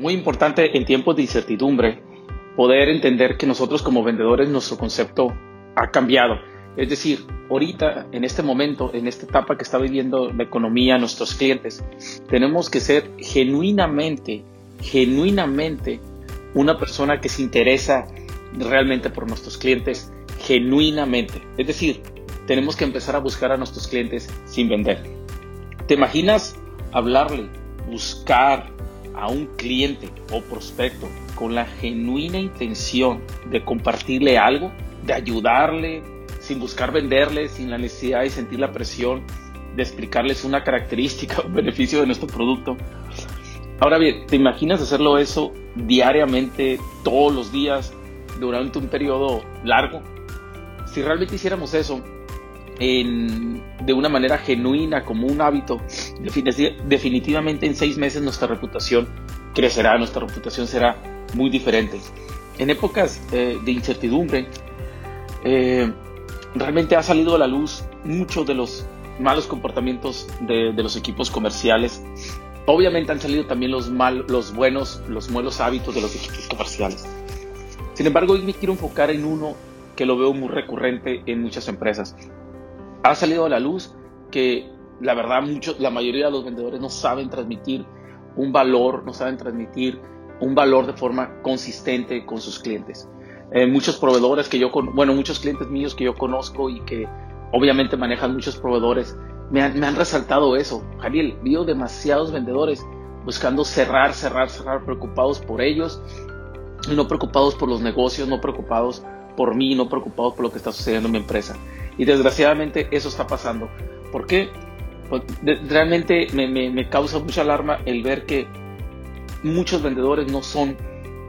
muy importante en tiempos de incertidumbre poder entender que nosotros como vendedores nuestro concepto ha cambiado. Es decir, ahorita, en este momento, en esta etapa que está viviendo la economía, nuestros clientes, tenemos que ser genuinamente, genuinamente una persona que se interesa realmente por nuestros clientes, genuinamente. Es decir, tenemos que empezar a buscar a nuestros clientes sin vender. ¿Te imaginas hablarle, buscar, a un cliente o prospecto con la genuina intención de compartirle algo, de ayudarle, sin buscar venderle, sin la necesidad de sentir la presión de explicarles una característica o beneficio de nuestro producto. Ahora bien, ¿te imaginas hacerlo eso diariamente, todos los días, durante un periodo largo? Si realmente hiciéramos eso, de una manera genuina, como un hábito, definitivamente en seis meses nuestra reputación crecerá, nuestra reputación será muy diferente. En épocas eh, de incertidumbre, eh, realmente ha salido a la luz muchos de los malos comportamientos de, los equipos comerciales. Obviamente han salido también los, mal, los buenos, los buenos hábitos de los equipos comerciales. Sin embargo, hoy me quiero enfocar en uno que lo veo muy recurrente en muchas empresas ha salido a la luz que la verdad muchos, la mayoría de los vendedores no saben transmitir un valor, no saben transmitir un valor de forma consistente con sus clientes. Eh, muchos proveedores que yo, bueno, muchos clientes míos que yo conozco y que obviamente manejan muchos proveedores, me han, me han resaltado eso. Jariel, veo demasiados vendedores buscando cerrar, cerrar, cerrar, preocupados por ellos, no preocupados por los negocios, no preocupados por mí, no preocupados por lo que está sucediendo en mi empresa. Y desgraciadamente eso está pasando. ¿Por qué? Pues, realmente me, causa mucha alarma el ver que muchos vendedores no son,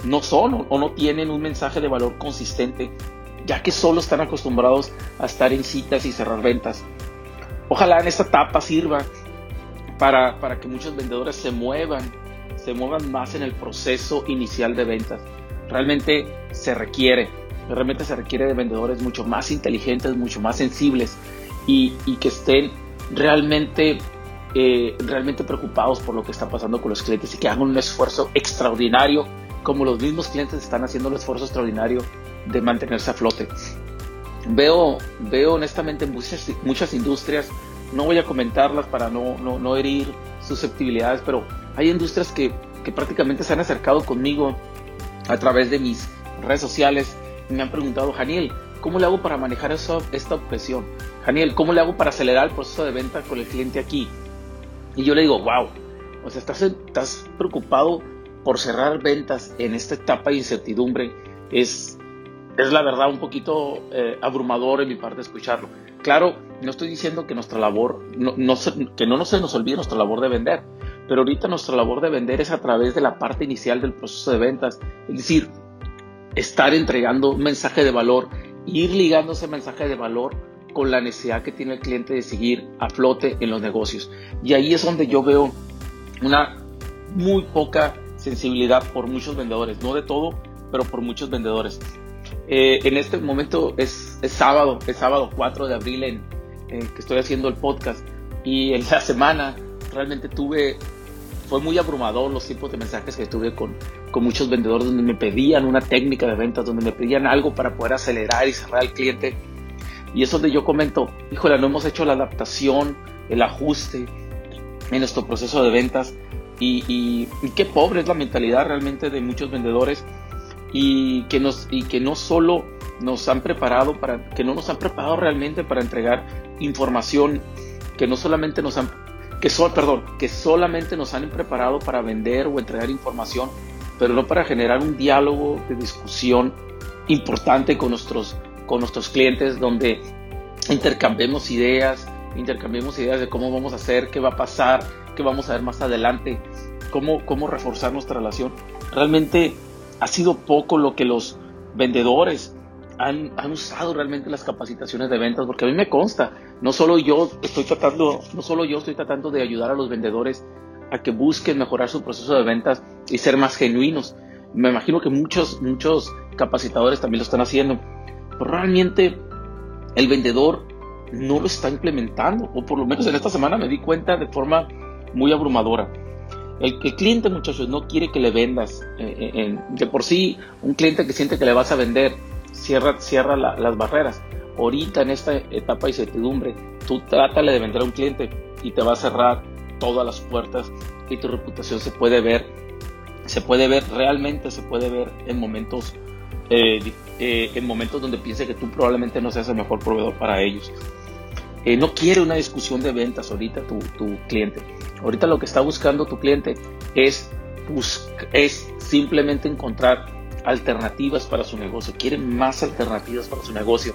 no son o no tienen un mensaje de valor consistente, ya que solo están acostumbrados a estar en citas y cerrar ventas. Ojalá en esta etapa sirva para, para que muchos vendedores se muevan, se muevan más en el proceso inicial de ventas. Realmente se requiere realmente se requiere de vendedores mucho más inteligentes, mucho más sensibles y, que estén realmente, eh, realmente preocupados por lo que está pasando con los clientes y que hagan un esfuerzo extraordinario, como los mismos clientes están haciendo el esfuerzo extraordinario de mantenerse a flote. Veo, veo honestamente muchas, muchas industrias, no voy a comentarlas para no, no, no herir susceptibilidades, pero hay industrias que, que prácticamente se han acercado conmigo a través de mis redes sociales me han preguntado, Janiel, ¿cómo le hago para manejar esta objeción? Janiel, ¿cómo le hago para acelerar el proceso de venta con el cliente aquí? Y yo le digo, wow, o sea, estás, estás preocupado por cerrar ventas en esta etapa de incertidumbre. Es, es la verdad un poquito eh, abrumador en mi parte escucharlo. Claro, no estoy diciendo que nuestra labor, no, que no se nos olvide nuestra labor de vender, pero ahorita nuestra labor de vender es a través de la parte inicial del proceso de ventas. Es decir, estar entregando un mensaje de valor, ir ligando ese mensaje de valor con la necesidad que tiene el cliente de seguir a flote en los negocios. Y ahí es donde yo veo una muy poca sensibilidad por muchos vendedores, no de todo, pero por muchos vendedores. Eh, en este momento es, sábado, es sábado 4 de abril en, que estoy haciendo el podcast y en la semana realmente tuve fue muy abrumador los tipos de mensajes que tuve con, con muchos vendedores donde me pedían una técnica de ventas, donde me pedían algo para poder acelerar y cerrar al cliente. Y es donde yo comento, híjole, no hemos hecho la adaptación, el ajuste en nuestro proceso de ventas. Y, y, qué pobre es la mentalidad realmente de muchos vendedores y que, nos, y que no solo nos han preparado para, que no nos han preparado realmente para entregar información, que no solamente nos han que, perdón, que solamente nos han preparado para vender o entregar información, pero no para generar un diálogo de discusión importante con nuestros, con nuestros clientes, donde intercambiemos ideas, intercambiemos ideas de cómo vamos a hacer, qué va a pasar, qué vamos a ver más adelante, cómo, cómo reforzar nuestra relación. Realmente ha sido poco lo que los vendedores han, usado realmente las capacitaciones de ventas, porque a mí me consta, no solo yo estoy tratando, no solo yo estoy tratando de ayudar a los vendedores a que busquen mejorar su proceso de ventas y ser más genuinos. Me imagino que muchos, muchos capacitadores también lo están haciendo, pero realmente el vendedor no lo está implementando, o por lo menos en esta semana me di cuenta de forma muy abrumadora. El, cliente, muchachos, no quiere que le vendas. Eh, de por sí, un cliente que siente que le vas a vender, cierra, cierra las barreras. Ahorita, en esta etapa de incertidumbre, tú trátale de vender a un cliente y te va a cerrar todas las puertas y tu reputación se puede ver, se puede ver, realmente se puede ver en momentos, eh, eh, en momentos donde piense que tú probablemente no seas el mejor proveedor para ellos. Eh, no quiere una discusión de ventas ahorita tu, tu, cliente. Ahorita lo que está buscando tu cliente es, es simplemente encontrar alternativas para su negocio. Quiere más alternativas para su negocio.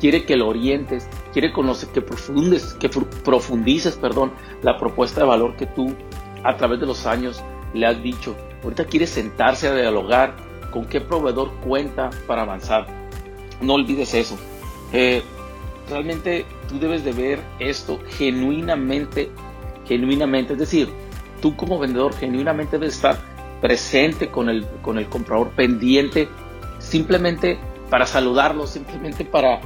Quiere que lo orientes, quiere conocer, que, profundes, que profundices perdón, la propuesta de valor que tú a través de los años le has dicho. Ahorita quiere sentarse a dialogar con qué proveedor cuenta para avanzar. No olvides eso. Eh, realmente tú debes de ver esto genuinamente, genuinamente, es decir, tú como vendedor genuinamente debes estar presente con el, con el comprador pendiente, simplemente para saludarlo, simplemente para,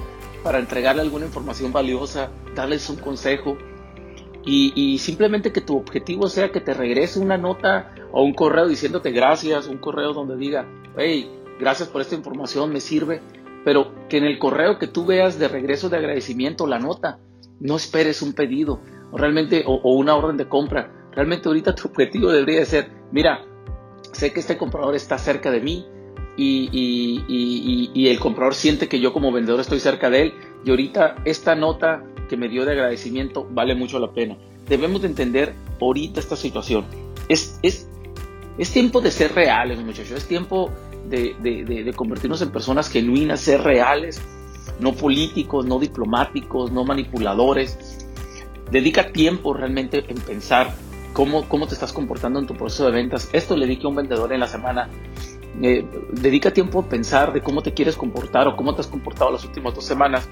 para entregarle alguna información valiosa, darles un consejo y, y, simplemente que tu objetivo sea que te regrese una nota o un correo diciéndote gracias, un correo donde diga, hey, gracias por esta información, me sirve pero que en el correo que tú veas de regreso de agradecimiento la nota, no esperes un pedido o realmente o, una orden de compra. Realmente ahorita tu objetivo debería ser, mira, sé que este comprador está cerca de mí y, y, el comprador siente que yo como vendedor estoy cerca de él y ahorita esta nota que me dio de agradecimiento vale mucho la pena. Debemos de entender ahorita esta situación. Es, es, es tiempo de ser reales, muchachos. Es tiempo de, convertirnos en personas genuinas, ser reales, no políticos, no diplomáticos, no manipuladores. Dedica tiempo realmente en pensar cómo, cómo te estás comportando en tu proceso de ventas. Esto le dedique a un vendedor en la semana. Eh, dedica tiempo a pensar de cómo te quieres comportar o cómo te has comportado las últimas dos semanas.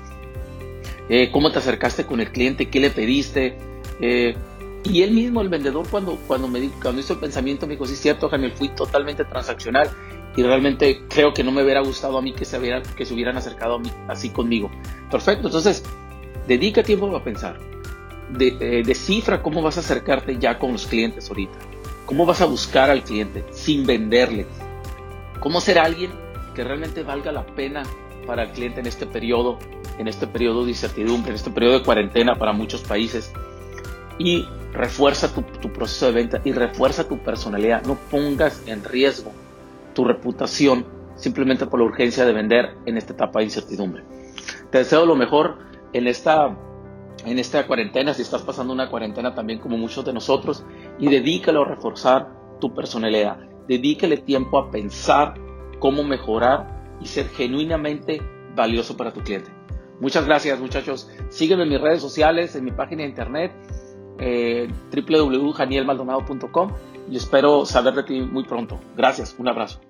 Eh, cómo te acercaste con el cliente, qué le pediste. Eh, y él mismo, el vendedor, cuando, cuando, me, cuando hizo el pensamiento, me dijo, sí, cierto, Daniel, fui totalmente transaccional y realmente creo que no me hubiera gustado a mí que se, hubiera, que se hubieran acercado a mí así conmigo. Perfecto, entonces dedica tiempo a pensar. De, eh, descifra cómo vas a acercarte ya con los clientes ahorita. Cómo vas a buscar al cliente sin venderle. Cómo ser alguien que realmente valga la pena para el cliente en este periodo, en este periodo de incertidumbre, en este periodo de cuarentena para muchos países. Y refuerza tu, tu proceso de venta y refuerza tu personalidad. No pongas en riesgo tu reputación simplemente por la urgencia de vender en esta etapa de incertidumbre. Te deseo lo mejor en esta, en esta cuarentena, si estás pasando una cuarentena también como muchos de nosotros, y dedícalo a reforzar tu personalidad. Dedícale tiempo a pensar cómo mejorar y ser genuinamente valioso para tu cliente. Muchas gracias muchachos. Sígueme en mis redes sociales, en mi página de internet eh, www.janielmaldonado.com y espero saber de ti muy pronto. Gracias, un abrazo.